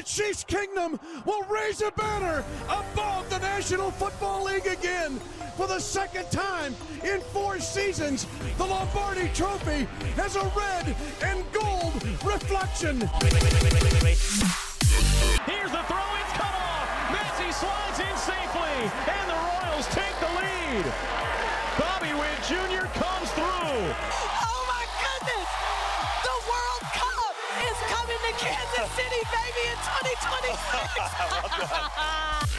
the Chiefs Kingdom will raise a banner above the National Football League again. For the second time in four seasons, the Lombardi Trophy has a red and gold reflection. Here's the throw, it's cut off. Massey slides in safely, and the Royals take the lead. Bobby Witt Jr. comes through. City, baby, in 2026.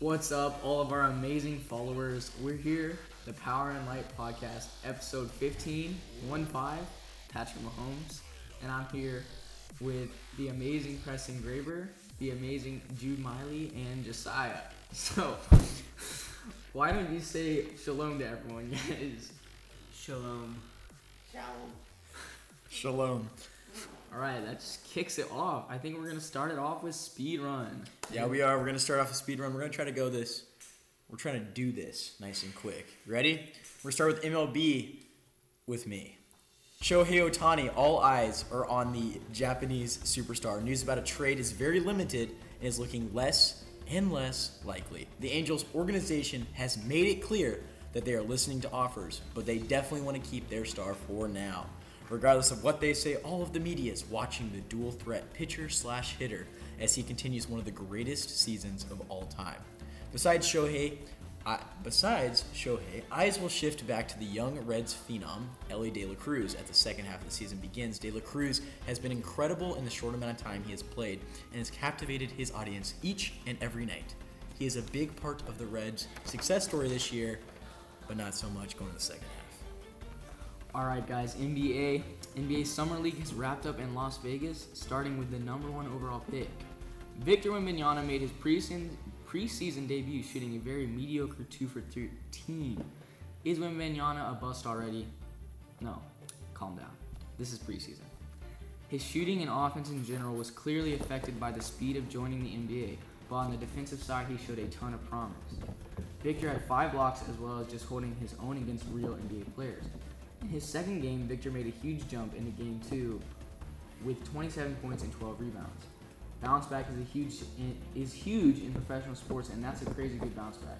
What's up, all of our amazing followers? We're here, the Power and Light Podcast, episode 15, 1 5, Patrick Mahomes. And I'm here with the amazing Preston Graber, the amazing Jude Miley, and Josiah. So, why don't you say shalom to everyone, guys? Shalom. Shalom. Shalom. All right, that just kicks it off. I think we're going to start it off with speed run. Yeah, we are. We're gonna start off a speed run. We're gonna try to go this. We're trying to do this nice and quick. Ready? We're gonna start with MLB with me. Shohei Ohtani. All eyes are on the Japanese superstar. News about a trade is very limited and is looking less and less likely. The Angels organization has made it clear that they are listening to offers, but they definitely want to keep their star for now. Regardless of what they say, all of the media is watching the dual threat pitcher slash hitter as he continues one of the greatest seasons of all time. Besides Shohei, besides Shohei, eyes will shift back to the young Reds phenom, Elly De La Cruz, as the second half of the season begins. De La Cruz has been incredible in the short amount of time he has played and has captivated his audience each and every night. He is a big part of the Reds' success story this year, but not so much going to the second half. All right, guys. NBA NBA Summer League has wrapped up in Las Vegas, starting with the number one overall pick. Victor Wembanyama made his preseason preseason debut, shooting a very mediocre two for 13. Is Wembanyama a bust already? No. Calm down. This is preseason. His shooting and offense in general was clearly affected by the speed of joining the NBA, but on the defensive side, he showed a ton of promise. Victor had five blocks as well as just holding his own against real NBA players. In his second game, Victor made a huge jump into game two with 27 points and 12 rebounds. Bounce back is a huge is huge in professional sports, and that's a crazy good bounce back.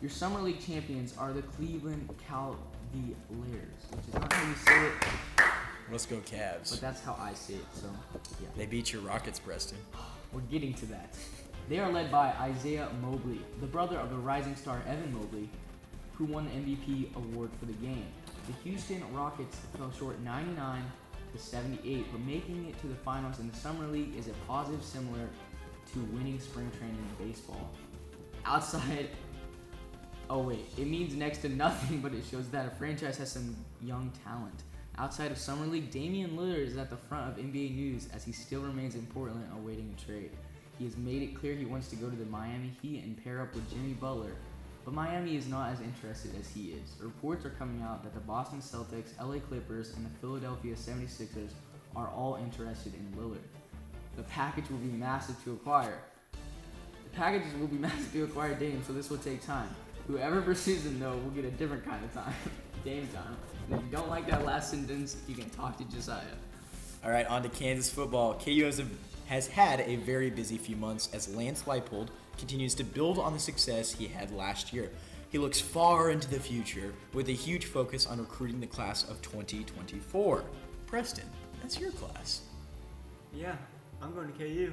Your summer league champions are the Cleveland Cavaliers, which is not how you say it, Let's go Cavs. but that's how I see it. So, yeah. They beat your Rockets, Preston. We're getting to that. They are led by Isaiah Mobley, the brother of the rising star Evan Mobley, who won the MVP award for the game. The Houston Rockets fell short 99 to 78, but making it to the finals in the summer league is a positive similar to winning spring training in baseball. Outside Oh wait, it means next to nothing, but it shows that a franchise has some young talent. Outside of summer league, Damian Lillard is at the front of NBA news as he still remains in Portland awaiting a trade. He has made it clear he wants to go to the Miami Heat and pair up with Jimmy Butler, but Miami is not as interested as he is. Reports are coming out that the Boston Celtics, LA Clippers, and the Philadelphia 76ers are all interested in Lillard. The package will be massive to acquire. The packages will be massive to acquire Dame, so this will take time. Whoever pursues him, though, will get a different kind of time. Dame time. And if you don't like that last sentence, you can talk to Josiah. All right, on to Kansas football. KU has, a, has had a very busy few months as Lance Leipold continues to build on the success he had last year. He looks far into the future with a huge focus on recruiting the class of 2024. Preston, that's your class. Yeah, I'm going to KU.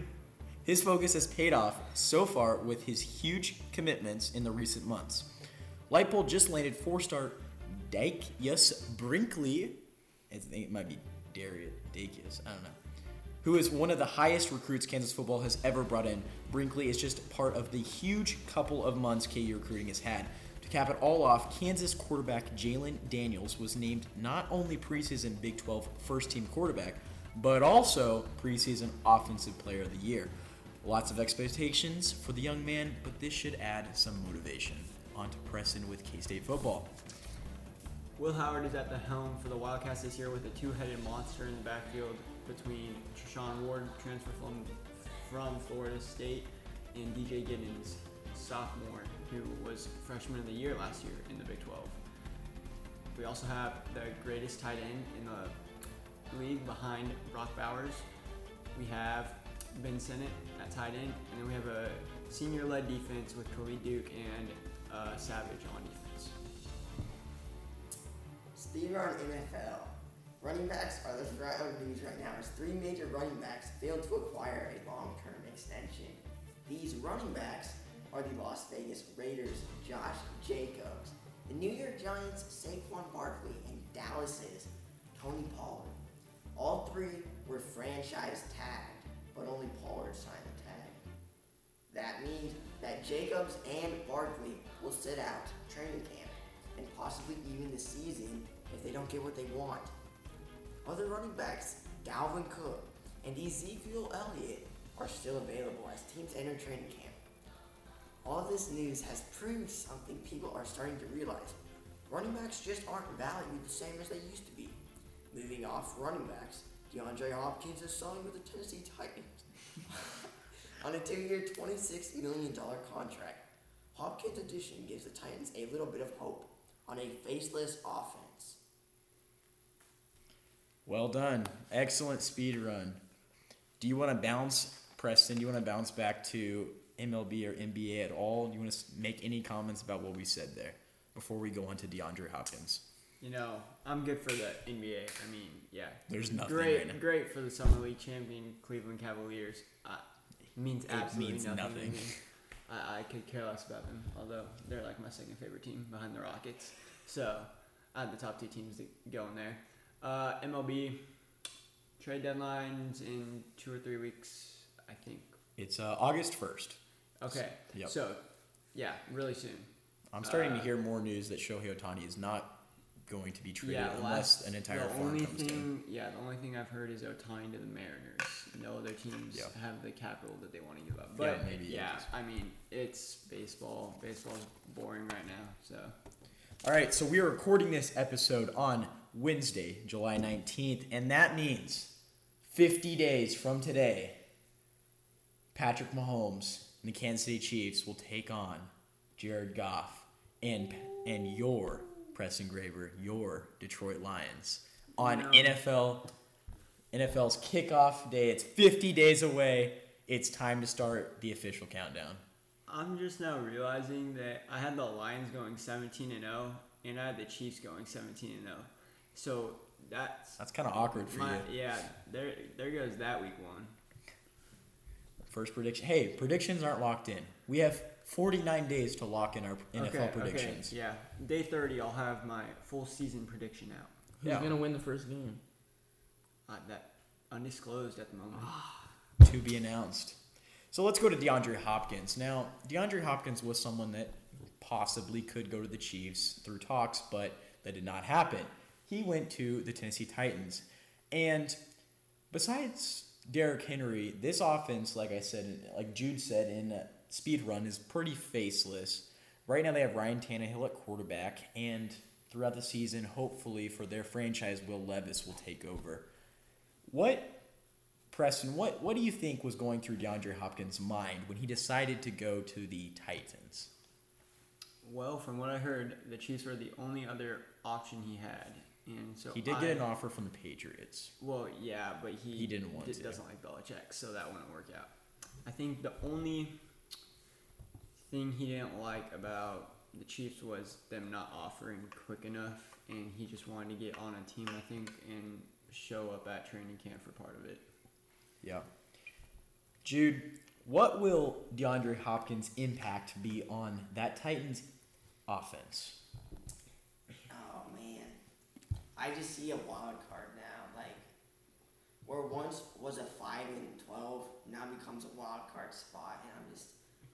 His focus has paid off so far with his huge commitments in the recent months. Leipold just landed four-star Dakius Brinkley. I think it might be Darius Dakius. I don't know. Who is one of the highest recruits Kansas football has ever brought in. Brinkley is just part of the huge couple of months KU recruiting has had. To cap it all off, Kansas quarterback Jalen Daniels was named not only preseason Big 12 first team quarterback, but also preseason Offensive Player of the Year. Lots of expectations for the young man, but this should add some motivation. On to Preston with K State football. Will Howard is at the helm for the Wildcats this year with a two-headed monster in the backfield between Treshaun Ward, transfer from from Florida State, and DJ Giddens, sophomore who was freshman of the year last year in the Big 12. We also have the greatest tight end in the league behind Brock Bowers. We have Ben Sinnott at tight end, and then we have a senior-led defense with Khalid Duke and uh, Savage on defense. Speedrun NFL. Running backs are the threat of news right now as three major running backs failed to acquire a long-term extension. These running backs are the Las Vegas Raiders' Josh Jacobs, the New York Giants' Saquon Barkley, and Dallas's Tony Pollard. All three were franchise tagged, but only Pollard signed the tag. That means that Jacobs and Barkley will sit out training camp and possibly even the season if they don't get what they want. Other running backs, Dalvin Cook and Ezekiel Elliott, are still available as teams enter training camp. All this news has proved something people are starting to realize. Running backs just aren't valued the same as they used to be. Moving off running backs, DeAndre Hopkins is signed with the Tennessee Titans on a two-year, $26 million contract. Hopkins' addition gives the Titans a little bit of hope on a faceless offense. Well done. Excellent speed run. Do you want to bounce, Preston? Do you want to bounce back to MLB or NBA at all? Do you want to make any comments about what we said there before we go on to DeAndre Hopkins? You know, I'm good for the NBA. I mean, yeah. There's nothing Great, right great for the summer league champion Cleveland Cavaliers. Uh, means It absolutely means nothing. nothing. I, I could care less about them, although they're like my second favorite team behind the Rockets. So I have the top two teams that go in there. Uh, MLB trade deadlines in two or three weeks, I think. It's uh, August 1st. Okay. Yep. So, yeah, really soon. I'm starting to Uh, hear more news that Shohei Ohtani is not going to be traded yeah, unless an entire the farm only comes to thing. Yeah, the only thing I've heard is Ohtani to the Mariners. No other teams Yeah. have the capital that they want to give up. Yeah, But maybe yeah, I mean, it's baseball. Baseball's boring right now. So All right, so we are recording this episode on Wednesday, July 19th, and that means 50 days from today, Patrick Mahomes and the Kansas City Chiefs will take on Jared Goff and and your Preston Graver, your Detroit Lions on No. NFL NFL's kickoff day. It's 50 days away. It's time to start the official countdown. I'm just now realizing that I had the Lions going 17 and 0, and I had the Chiefs going 17 and 0. So that's That's kind of awkward for my you. yeah. There there goes that week one. First prediction. Hey, predictions aren't locked in. We have 49 days to lock in our NFL okay, predictions. Okay, yeah, day 30, I'll have my full season prediction out. Who's Yeah. gonna win the first game? Uh, that undisclosed at the moment. To be announced. So let's go to DeAndre Hopkins. Now, DeAndre Hopkins was someone that possibly could go to the Chiefs through talks, but that did not happen. He went to the Tennessee Titans. And besides Derrick Henry, this offense, like I said, like Jude said in Speed Run, is pretty faceless. Right now, they have Ryan Tannehill at quarterback, and throughout the season, hopefully for their franchise, Will Levis will take over. What Preston, what, what do you think was going through DeAndre Hopkins' mind when he decided to go to the Titans? Well, from what I heard, the Chiefs were the only other option he had, and so He did I, get an offer from the Patriots. Well, yeah, but he He didn't want di- to. Doesn't like Belichick, so that wouldn't work out. I think the only thing he didn't like about the Chiefs was them not offering quick enough, and he just wanted to get on a team, I think, and show up at training camp for part of it. Yeah. Jude, what will DeAndre Hopkins' impact be on that Titans offense? Oh man, I just see a wild card now. Like where once was a five and twelve, now becomes a wild card spot, and I'm just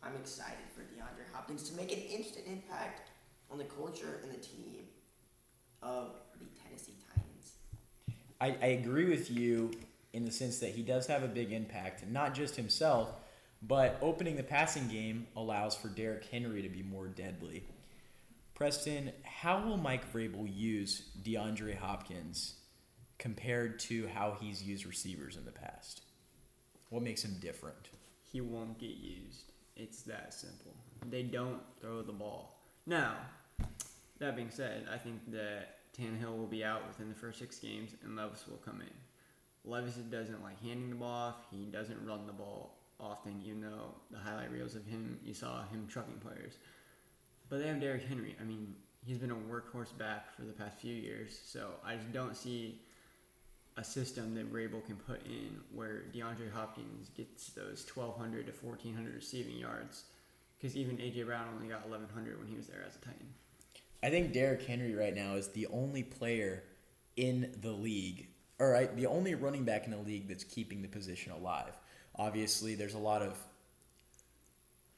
I'm excited for DeAndre Hopkins to make an instant impact on the culture and the team of the Tennessee Titans. I, I agree with you in the sense that he does have a big impact, not just himself, but opening the passing game allows for Derrick Henry to be more deadly. Preston, how will Mike Vrabel use DeAndre Hopkins compared to how he's used receivers in the past? What makes him different? He won't get used. It's that simple. they don't throw the ball. Now, that being said, I think that Tannehill will be out within the first six games, and Levis will come in. Levis doesn't like handing the ball off. He doesn't run the ball often, even though the highlight reels of him, you saw him trucking players. But they have Derrick Henry. I mean, he's been a workhorse back for the past few years, so I just don't see a system that Rabel can put in where DeAndre Hopkins gets those 1,200 to 1,400 receiving yards. Because even AJ Brown only got 1,100 when he was there as a Titan. I think Derrick Henry right now is the only player in the league, or right, the only running back in the league that's keeping the position alive. Obviously, there's a lot of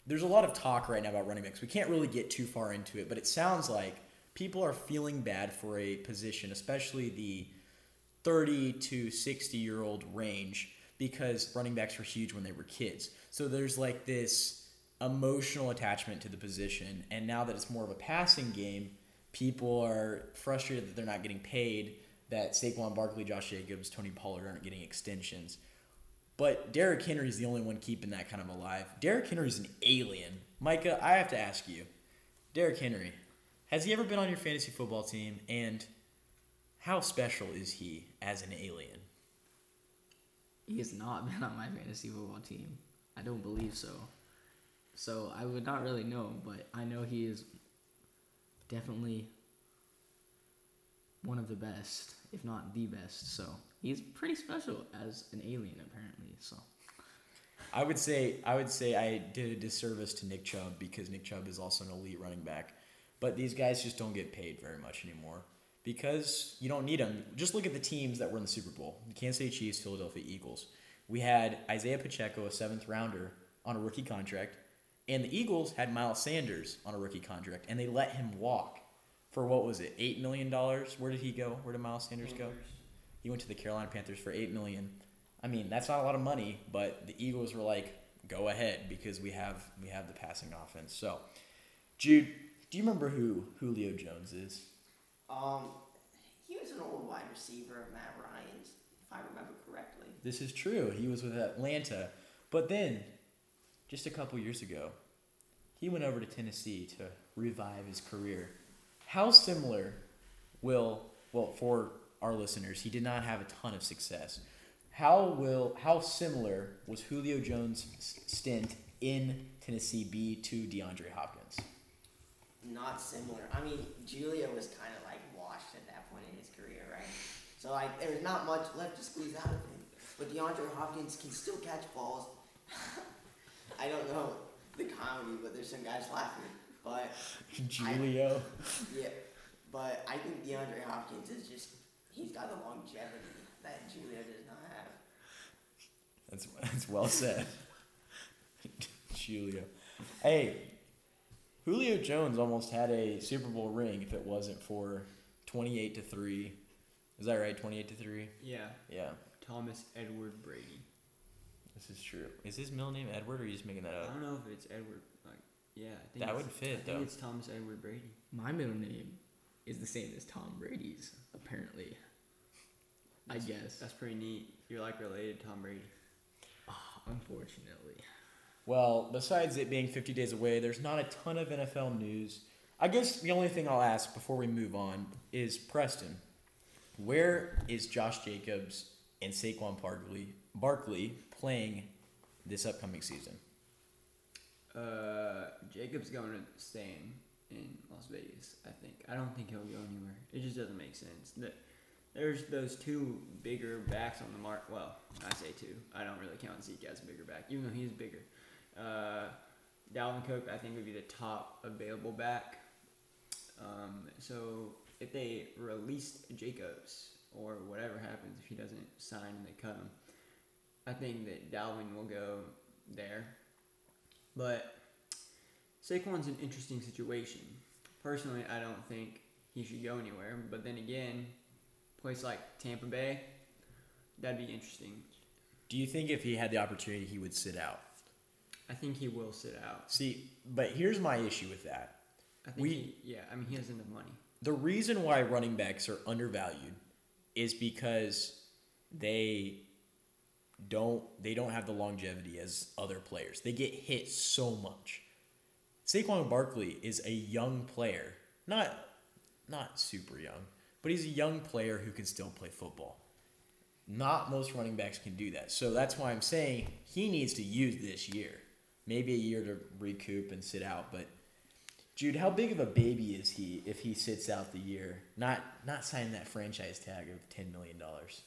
there's a lot of talk right now about running backs. We can't really get too far into it, but it sounds like people are feeling bad for a position, especially the 30 to 60 year old range, because running backs were huge when they were kids. So there's like this emotional attachment to the position, and now that it's more of a passing game, people are frustrated that they're not getting paid, that Saquon Barkley, Josh Jacobs, Tony Pollard aren't getting extensions. But Derrick Henry is the only one keeping that kind of alive. Derrick Henry is an alien. Micah, I have to ask you, Derrick Henry, has he ever been on your fantasy football team? And how special is he as an alien? He has not been on my fantasy football team. I don't believe so. So I would not really know, but I know he is definitely one of the best, if not the best. So he's pretty special as an alien, apparently. So I would say I would say I did a disservice to Nick Chubb because Nick Chubb is also an elite running back, but these guys just don't get paid very much anymore because you don't need them. Just look at the teams that were in the Super Bowl: the Kansas City Chiefs, Philadelphia Eagles. We had Isiah Pacheco, a seventh rounder, on a rookie contract, and the Eagles had Miles Sanders on a rookie contract, and they let him walk for what was it, eight million dollars? Where did he go? Where did Miles Sanders go? He went to the Carolina Panthers for eight million. I mean, that's not a lot of money, but the Eagles were like, "Go ahead," because we have we have the passing offense. So, Jude, do you remember who Julio Jones is? Um, he was an old wide receiver of Matt Ryan's, if I remember correctly. This is true. He was with Atlanta, but then, just a couple years ago, he went over to Tennessee to revive his career. How similar will well for our listeners? He did not have a ton of success. How will how similar was Julio Jones' stint in Tennessee be to DeAndre Hopkins? Not similar. I mean, Julio was kind of like washed at that point in his career, right? So like, there's not much left to squeeze out of him. But DeAndre Hopkins can still catch balls. I don't know the comedy, but there's some guys laughing. But Julio. yeah, but I think DeAndre Hopkins is just he's got the longevity that Julio does not have. That's that's well said. Julio. Hey, Julio Jones almost had a Super Bowl ring if it wasn't for twenty eight to three. Is that right? Twenty eight to three. Yeah, Yeah, Thomas Edward Brady. this is true. Is his middle name Edward, or are you just making that up? I don't know if it's Edward. Like, yeah, I think That it's- would fit, I think though. it's Thomas Edward Brady. my middle name is the same as Tom Brady's, apparently. I guess. That's pretty neat. You're like related to Tom Brady. Unfortunately. Well, besides it being 50 days away, there's not a ton of NFL news. I guess the only thing I'll ask before we move on is Preston, where is Josh Jacobs and Saquon Barkley, Barkley playing this upcoming season? Uh, Jacob's going to stay in, in Las Vegas. I think. I don't think he'll go anywhere. It just doesn't make sense. That there's those two bigger backs on the mark. Well, I say two. I don't really count Zeke as a bigger back, even though he's bigger. Uh, Dalvin Cook, I think, would be the top available back. Um, so if they released Jacobs or whatever happens if he doesn't sign and they cut him, I think that Dalvin will go there. But Saquon's an interesting situation. Personally, I don't think he should go anywhere. But then again, place like Tampa Bay, that'd be interesting. Do you think if he had the opportunity, he would sit out? I think he will sit out. See, but here's my issue with that. I think We- he, yeah, I mean he has enough money. The reason why running backs are undervalued is because they don't they don't have the longevity as other players. They get hit so much. Saquon Barkley is a young player, not not super young, but he's a young player who can still play football. Not most running backs can do that. So that's why I'm saying he needs to use this year. Maybe a year to recoup and sit out, but Jude, how big of a baby is he if he sits out the year? Not not signing that franchise tag of ten million dollars.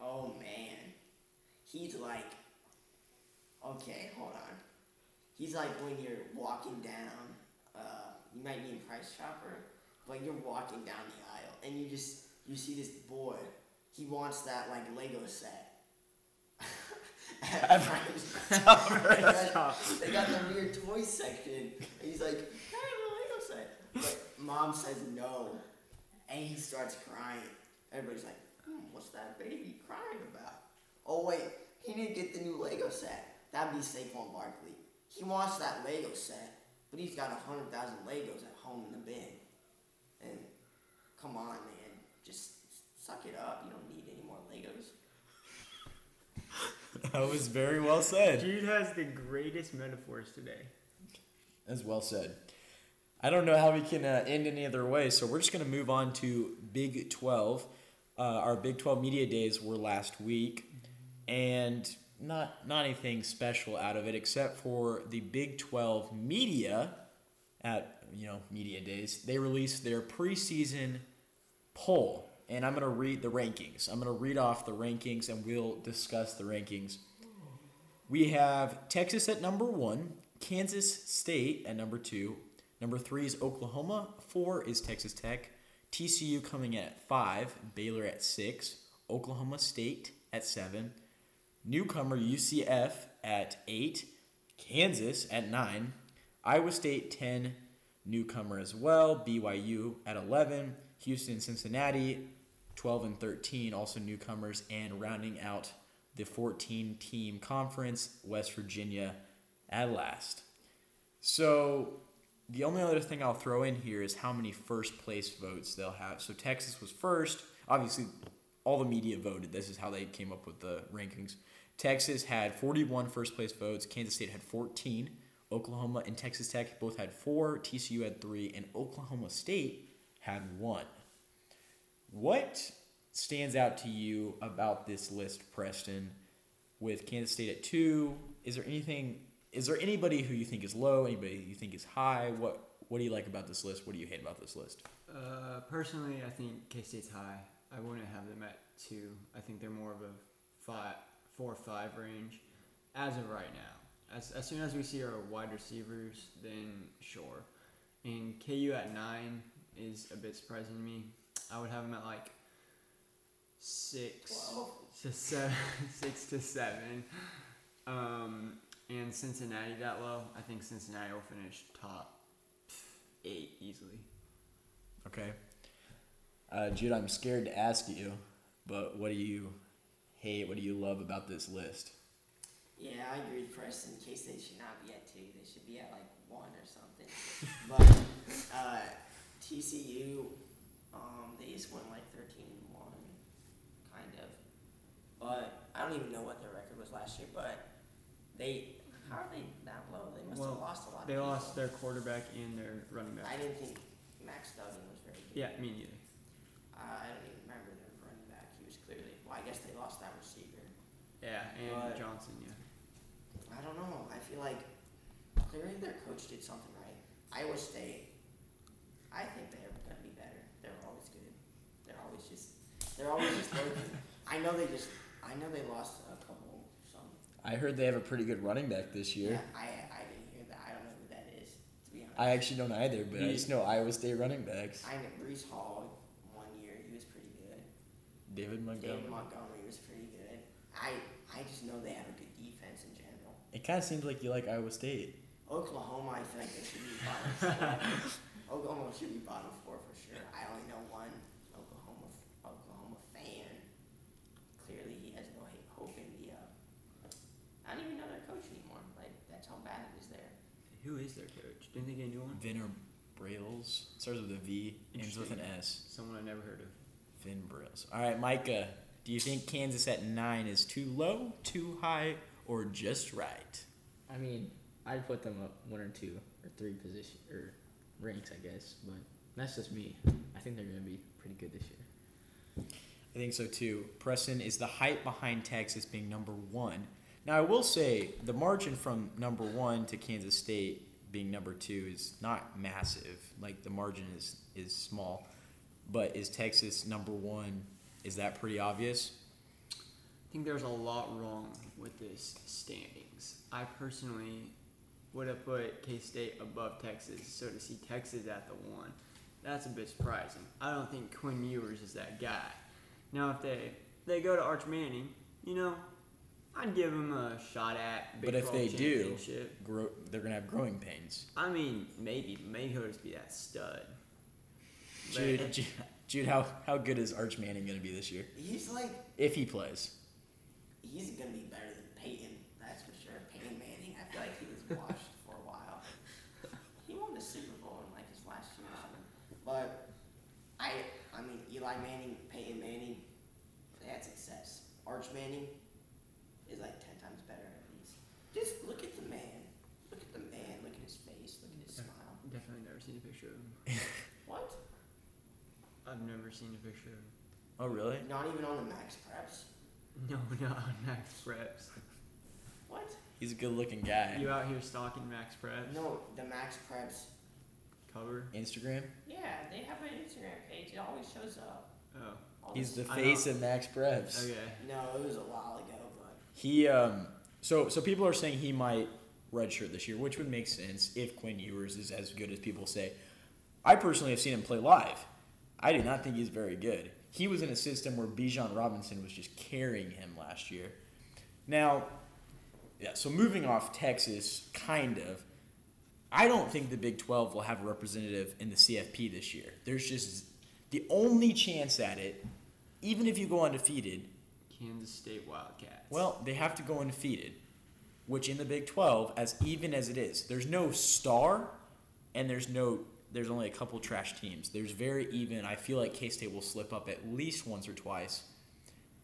Oh man, he's like, okay, hold on. He's like when you're walking down, uh, you might be in Price Chopper, but you're walking down the aisle and you just you see this boy. He wants that like Lego set. At Price. they, got, they got the weird toy section. And he's like, "Can I have a Lego set?" But mom says no, and he starts crying. Everybody's like, hmm, "What's that baby crying about?" Oh wait, he didn't get the new Lego set. That'd be Saquon Barkley. He wants that Lego set, but he's got a hundred thousand Legos at home in the bin. And come on, man, just suck it up. You don't need any more Legos. That was very well said. Jude has the greatest metaphors today. As well said. I don't know how we can uh, end any other way, so we're just going to move on to Big 12. Uh, our Big 12 media days were last week, and not not anything special out of it except for the Big 12 media at you know media days. They released their preseason poll, and I'm going to read the rankings. I'm going to read off the rankings, and we'll discuss the rankings. We have Texas at number one, Kansas State at number two. Number three is Oklahoma. Four is Texas Tech. TCU coming in at five. Baylor at six. Oklahoma State at seven. Newcomer UCF at eight. Kansas at nine. Iowa State 10. Newcomer as well. BYU at 11. Houston, Cincinnati 12 and 13, also newcomers, and rounding out the 14 team conference, West Virginia at last. So, the only other thing I'll throw in here is how many first place votes they'll have. So, Texas was first. Obviously, all the media voted. This is how they came up with the rankings. Texas had 41 first place votes, Kansas State had 14. Oklahoma and Texas Tech both had four, TCU had three, and Oklahoma State had one. What stands out to you about this list, Preston? With Kansas State at two, is there anything? Is there anybody who you think is low? Anybody you think is high? What What do you like about this list? What do you hate about this list? Uh, personally, I think K State's high. I wouldn't have them at two. I think they're more of a five, four or five range as of right now. As, as soon as we see our wide receivers, then sure. And KU at nine is a bit surprising to me. I would have them at like six to seven, six to seven. Um, and Cincinnati that low. I think Cincinnati will finish top eight easily. Okay. Uh, Jude, I'm scared to ask you, but what do you hate? What do you love about this list? Yeah, I agree with Preston. K State should not be at two. They should be at like one or something. but uh, TCU, um, they just went like 13 and 1, kind of. But I don't even know what their record was last year. But they, how are they that low? They must have lost a lot. They people. lost their quarterback and their running back. I didn't think Max Duggan was very good. Yeah, me neither. Uh, I don't even remember their running back. He was clearly. Well, I guess they lost that receiver. Yeah, and But- Johnson. Yeah. I don't know. I feel like clearly their coach did something right. Iowa State, I think they're gonna be better. They're always good. They're always just they're always just lurking. I know they just I know they lost a couple some. I heard they have a pretty good running back this year. Yeah, I I didn't hear that. I don't know who that is to be honest. I actually don't either, but I just know Iowa State running backs. I know Breece Hall one year he was pretty good. David Montgomery. David Montgomery was pretty good. I I just know they have a good defense in general. It kind of seems like you like Iowa State. Oklahoma, I think like they should be bottom four. Oklahoma should be bottom four for sure. I only know one Oklahoma Oklahoma fan. Clearly, he has no hope in the. Uh, I don't even know their coach anymore. Like that's how bad it is there. Who is their coach? Didn't they get a new one? Vinner Brails starts with a V, ends with an S. Someone I never heard of. Vin Brails. All right, Micah. Do you think Kansas at nine is too low, too high, or just right? I mean, I'd put them up one or two or three position or ranks, I guess. But that's just me. I think they're gonna be pretty good this year. I think so too. Preston is the hype behind Texas being number one. Now I will say the margin from number one to Kansas State being number two is not massive. Like the margin is is small, but is Texas number one? Is that pretty obvious? I think there's a lot wrong with this standings. I personally would have put K State above Texas, so to see Texas at the one, that's a bit surprising. I don't think Quinn Ewers is that guy. Now, if they they go to Arch Manning, you know, I'd give him a shot at Big but if they do, grow, they're gonna have growing pains. I mean, maybe maybe he'll just be that stud. But- Jude, Jude, how how good is Arch Manning gonna be this year He's like, if he plays? He's gonna be better than Peyton, that's for sure. Peyton Manning, I feel like he was washed for a while. He won the Super Bowl in like his last year or something. But I, I mean, Eli Manning, Peyton Manning, they had success. Arch Manning is like ten times better at least. Just look at the man. Look at the man. Look at his face. Look at his smile. Definitely never seen a picture of him. What? I've never seen a picture of him. Oh really? Not even on the Max Preps. No, no, Max Preps. What? He's a good looking guy. You out here stalking Max Preps No, the Max Preps. cover? Instagram. Yeah, they have an Instagram page. It always shows up. Oh, All He's the this- face of Max Preps. okay. No, it was a while ago, but He um so so people are saying he might redshirt this year, which would make sense if Quinn Ewers is as good as people say. I personally have seen him play live. I do not think he's very good. He was in a system where Bijan Robinson was just carrying him last year. Now, yeah, so moving off Texas, kind of. I don't think the Big 12 will have a representative in the CFP this year. There's just the only chance at it, even if you go undefeated, Kansas State Wildcats. well, they have to go undefeated, which in the Big 12, as even as it is, there's no star and there's no there's only a couple trash teams. There's very even. I feel like K-State will slip up at least once or twice.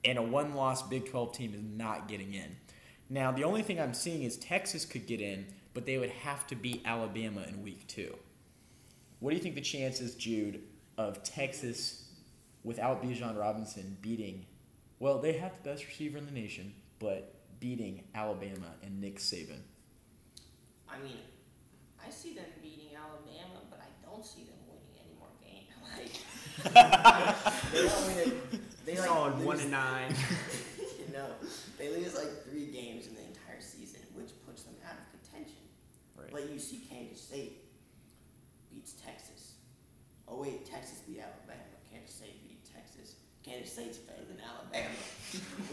And a one-loss Big 12 team is not getting in. Now, the only thing I'm seeing is Texas could get in, but they would have to beat Alabama in week 2. What do you think the chances, Jude, of Texas without Bijan Robinson beating well, they have the best receiver in the nation, but beating Alabama and Nick Saban. I mean, I see them beating Alabama, but I don't see them winning any more games. Like, they don't. They like solid lose- one and nine. no, they lose like three games in the entire season, which puts them out of contention. Right. But you see Kansas State beats Texas. Oh wait, Texas beat Alabama. Kansas State beat Texas. Kansas State's better than Alabama.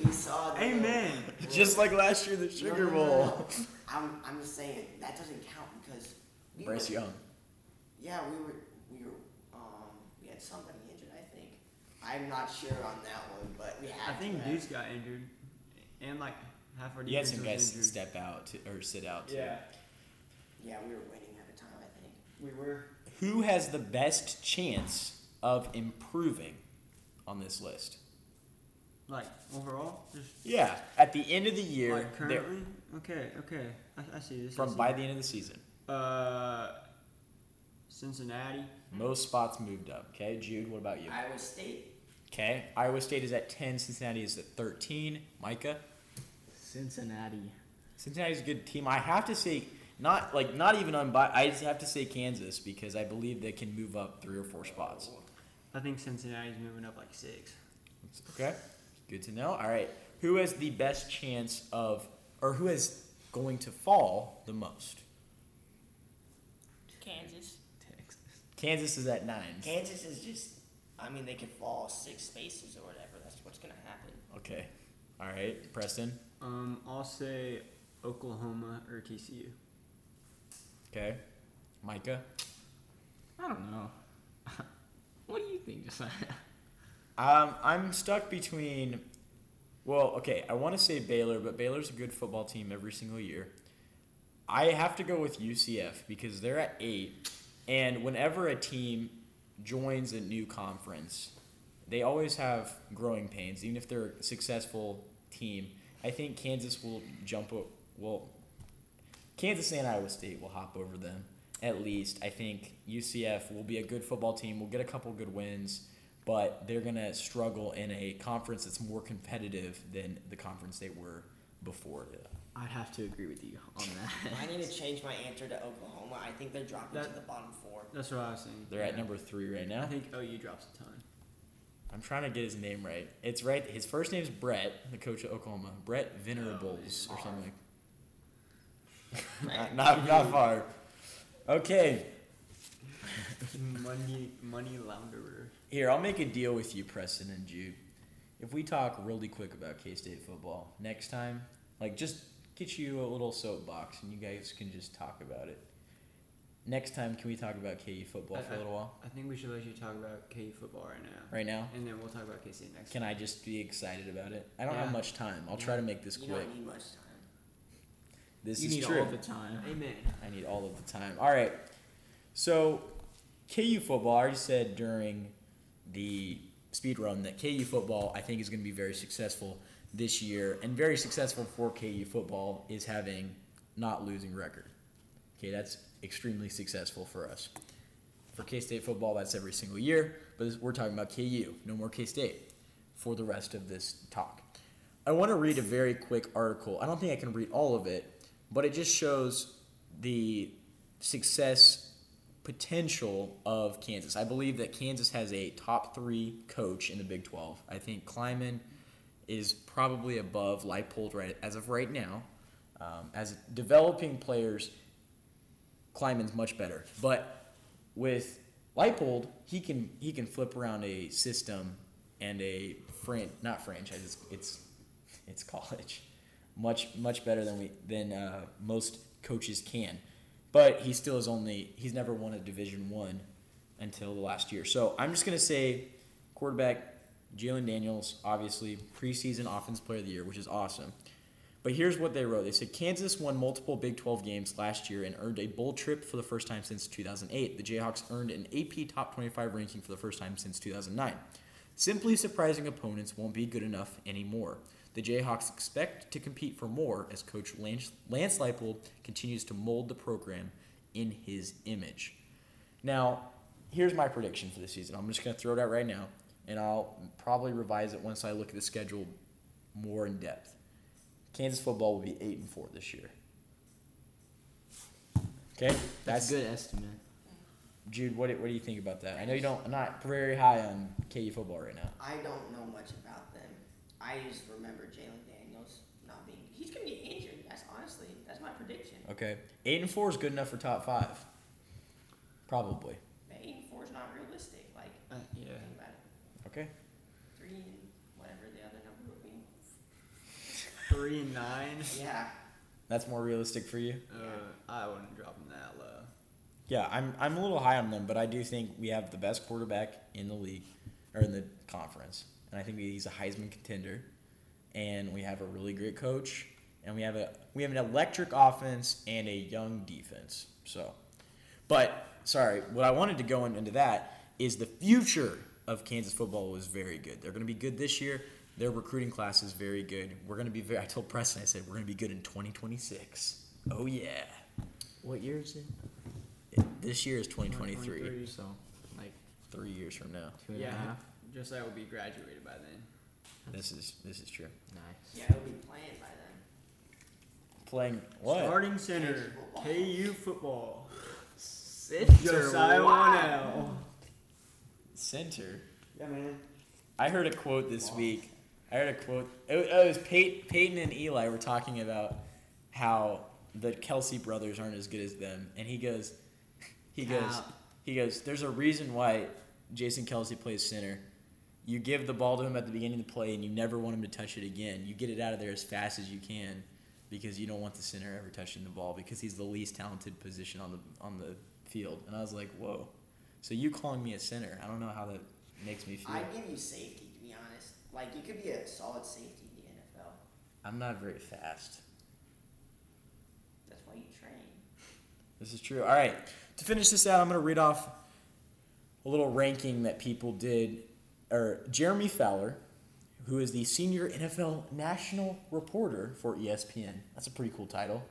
we saw. the- Amen. Just like last year, the No, Sugar no, no, Bowl. no. I'm, I'm just saying that doesn't count because we Bryce were, Young. Yeah, we were we were um we had somebody injured. I think. I'm not sure on that one, but we I think to have- Deuce got injured, and like half our You had some guys injured. step out to, or sit out too. Yeah, Yeah, we were winning at the time. I think. we were. Who has the best chance of improving on this list? Like overall, just Yeah, at the end of the year, like currently. Okay, okay. I, I see this. From see. by the end of the season, uh, Cincinnati. most spots moved up. Okay, Jude, what about you? Iowa State. Okay, Iowa State is at ten, Cincinnati is at thirteen. Micah, Cincinnati. Cincinnati's a good team. I have to say, not like not even unbiased. I just have to say Kansas because I believe they can move up three or four spots. I think Cincinnati's moving up like six. Okay, good to know. All right, who has the best chance of, or who is going to fall the most? Kansas. Texas. Kansas is at nine. Kansas is just. I mean, they could fall six spaces or whatever. That's what's gonna happen. Okay, all right, Preston. Um, I'll say Oklahoma or TCU. Okay, Micah. I don't know. what do you think, Josiah? Um, I'm stuck between. Well, okay, I want to say Baylor, but Baylor's a good football team every single year. I have to go with UCF because they're at eight, and whenever a team joins a new conference, they always have growing pains, even if they're a successful team. I think Kansas will jump. o- Well, Kansas and Iowa State will hop over them. at least. I think UCF will be a good football team. We'll get a couple good wins, but they're gonna struggle in a conference that's more competitive than the conference they were before. I'd have to agree with you on that. I need to change my answer to Oklahoma. I think they're dropping to the bottom four. That's what I was saying. They're at number three right now. I now. think OU drops a ton. I'm trying to get his name right. It's right. His first name's Brett, the coach of Oklahoma. Brett Venerables oh, or something. not, not not far. Okay, money, money launderer. here I'll make a deal with you, Preston and Jude. If we talk really quick about K State football next time, like just get you a little soapbox and you guys can just talk about it. Next time, can we talk about KU football I- for a little while? I think we should let you talk about KU football right now, Right now, and then we'll talk about KC next. can I just be excited about it? I don't Yeah. have much time. I'll try to make this You quick. don't need much time. This you is need true. all the time. Amen. I need all of the time. All right. So, KU football, I already said during the speed run that KU football, I think, is going to be very successful this year. And very successful for KU football is having not losing record. Okay, that's extremely successful for us. For K State football, that's every single year. But we're talking about KU, no more K State for the rest of this talk. I want to read a very quick article. I don't think I can read all of it, but it just shows the success potential of Kansas. I believe that Kansas has a top three coach in the Big 12. I think Klieman is probably above Leipold right as of right now. Um, as developing players, Klieman's much better. But with Leipold, he can he can flip around a system and a fran not franchise. It's it's, it's college, much much better than we than uh, most coaches can. But he still is only he's never won a Division One until the last year. So I'm just gonna say quarterback Jalen Daniels, obviously preseason offense player of the year, which is awesome. But here's what they wrote. They said Kansas won multiple Big 12 games last year and earned a bowl trip for the first time since 2008. The Jayhawks earned an AP Top 25 ranking for the first time since 2009. Simply surprising opponents won't be good enough anymore. The Jayhawks expect to compete for more as coach Lance, Lance Leipold continues to mold the program in his image. Now, here's my prediction for the season. I'm just going to throw it out right now, and I'll probably revise it once I look at the schedule more in depth. Kansas football will be eight and four this year. Okay, That's a good estimate. Jude, what do, what do you think about that? I know you don't. I'm not very high on KU football right now. I don't know much about them. I just remember Jalen Daniels not being. He's gonna get injured. That's honestly that's my prediction. Okay, eight and four is good enough for top five. Probably. But eight and four is not realistic. Like Uh, yeah. think about it. Okay. Three and whatever the other number would be. Three and nine. Yeah. That's more realistic for you. Uh, I wouldn't drop them that low. Yeah, I'm I'm a little high on them, but I do think we have the best quarterback in the league or in the conference, and I think he's a Heisman contender. And we have a really great coach, and we have a we have an electric offense and a young defense. So, but sorry, what I wanted to go into that is the future of Kansas football was very good. They're going to be good this year. Their recruiting class is very good. We're going to be very. I told Preston, I said we're going to be good in 2026. Oh yeah, What year is it? this year is 2023. 2023. So, like three years from now. two and a Yeah. half. Just I will be graduated by then. This is this is true. Nice. Yeah, he'll be playing by then. Playing what? Starting center. KU football. Center. Josiah Wow. Wanell. Center. Yeah, man. I heard a quote this week. I heard a quote. It, was- oh, it was Pey- Peyton and Eli were talking about how the Kelce brothers aren't as good as them, and he goes, he goes, Cap. he goes. There's a reason why Jason Kelce plays center. You give the ball to him at the beginning of the play, and you never want him to touch it again. You get it out of there as fast as you can, because you don't want the center ever touching the ball because he's the least talented position on the on the field. And I was like, whoa. So you calling me a center? I don't know how that makes me feel. I give you safety to be honest. Like you could be a solid safety in the NFL. I'm not very fast. That's why you train. This is true. All right. To finish this out, I'm going to read off a little ranking that people did. Or Jeremy Fowler, who is the senior NFL national reporter for ESPN. That's a pretty cool title.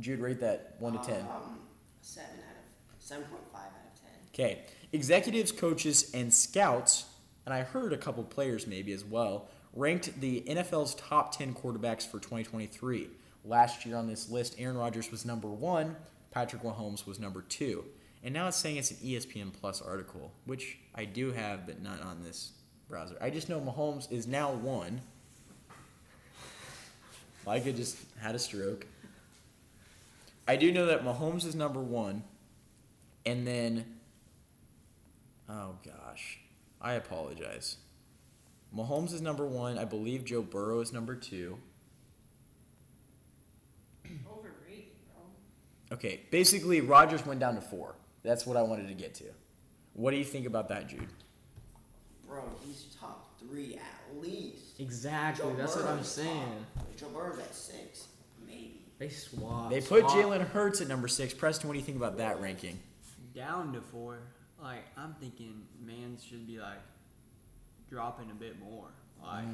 Jude, rate that one to ten. Um, seven out of 7.5 out of 10. Okay. Executives, coaches, and scouts, and I heard a couple players maybe as well, ranked the NFL's top 10 quarterbacks for 2023. Last year on this list, Aaron Rodgers was number one, Patrick Mahomes was number two. And now it's saying it's an ESPN Plus article, which I do have, but not on this browser. I just know Mahomes is now one. Micah just had a stroke. I do know that Mahomes is number one, and then, oh gosh, I apologize. Mahomes is number one. I believe Joe Burrow is number two. Overrated, bro. Okay, basically, Rodgers went down to four. That's what I wanted to get to. What do you think about that, Jude? Bro, he's top three at least. Exactly. Joe That's what I'm saying. top. Joe Burrow's at six, maybe. They swap. They put. Jalen Hurts at number six. Preston, what do you think about that ranking? Down to four. Like I'm thinking, man should be like dropping a bit more. Like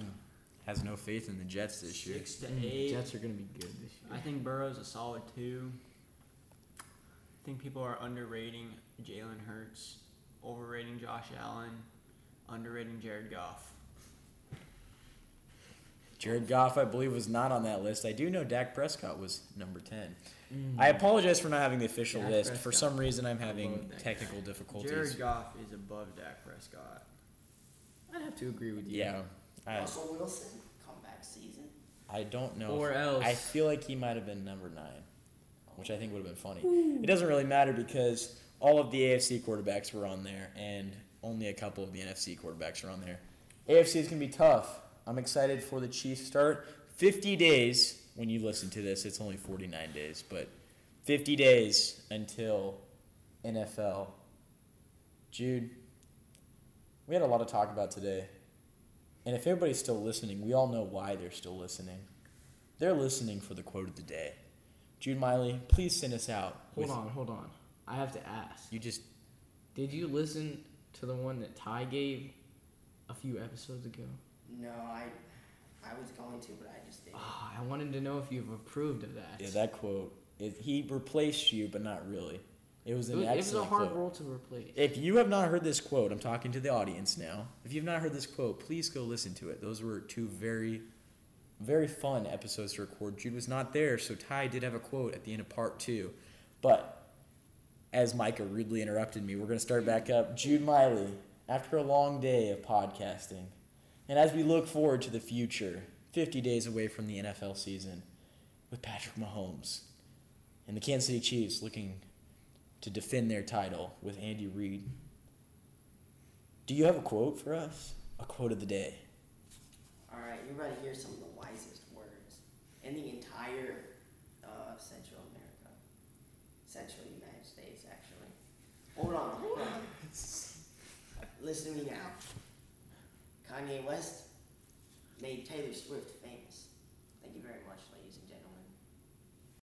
Has no faith in the Jets this year. six to Mm, eight. Jets are gonna be good this year. I think Burrow's a solid two. I think people are underrating Jalen Hurts, overrating Josh Allen, underrating Jared Goff. Jared Goff, I believe, was not on that list. I do know Dak Prescott was number 10. Mm-hmm. I apologize for not having the official Dak list. For some reason, I'm having Above Dak technical difficulties. Jared Goff is above Dak Prescott. I'd have to agree with you. yeah. I, Russell Wilson, comeback season. I don't know. Or if- else- I feel like he might have been number nine, which I think would have been funny. It doesn't really matter because all of the AFC quarterbacks were on there, and only a couple of the NFC quarterbacks are on there. AFC is going to be tough. I'm excited for the Chiefs start. 50 days, when you listen to this, it's only 49 days, but 50 days until NFL. Jude, we had a lot of talk about today. And if everybody's still listening, we all know why they're still listening. They're listening for the quote of the day. Jude Miley, please send us out. Hold on, hold on. I have to ask. You just Did you listen to the one that Ty gave a few episodes ago? No, I, I was going to, but I just didn't. Ah, I wanted to know if you've approved of that. yeah, that quote. It, he replaced you, but not really. It was it an was, it was a excellent hard quote. role to replace. If you have not heard this quote, I'm talking to the audience now. If you've not heard this quote, please go listen to it. Those were two very, very fun episodes to record. Jude was not there, so Ty did have a quote at the end of part two. But as Micah rudely interrupted me, we're going to start back up. Jude Miley, after a long day of podcasting, and as we look forward to the future, 50 days away from the NFL season, with Patrick Mahomes and the Kansas City Chiefs looking to defend their title with Andy Reid. Do you have a quote for us? A quote of the day. All right, you're about to hear some of the wisest words in the entire uh, Central America, Central. Hold on, hold on. Listen to me now. Kanye West made Taylor Swift famous. Thank you very much.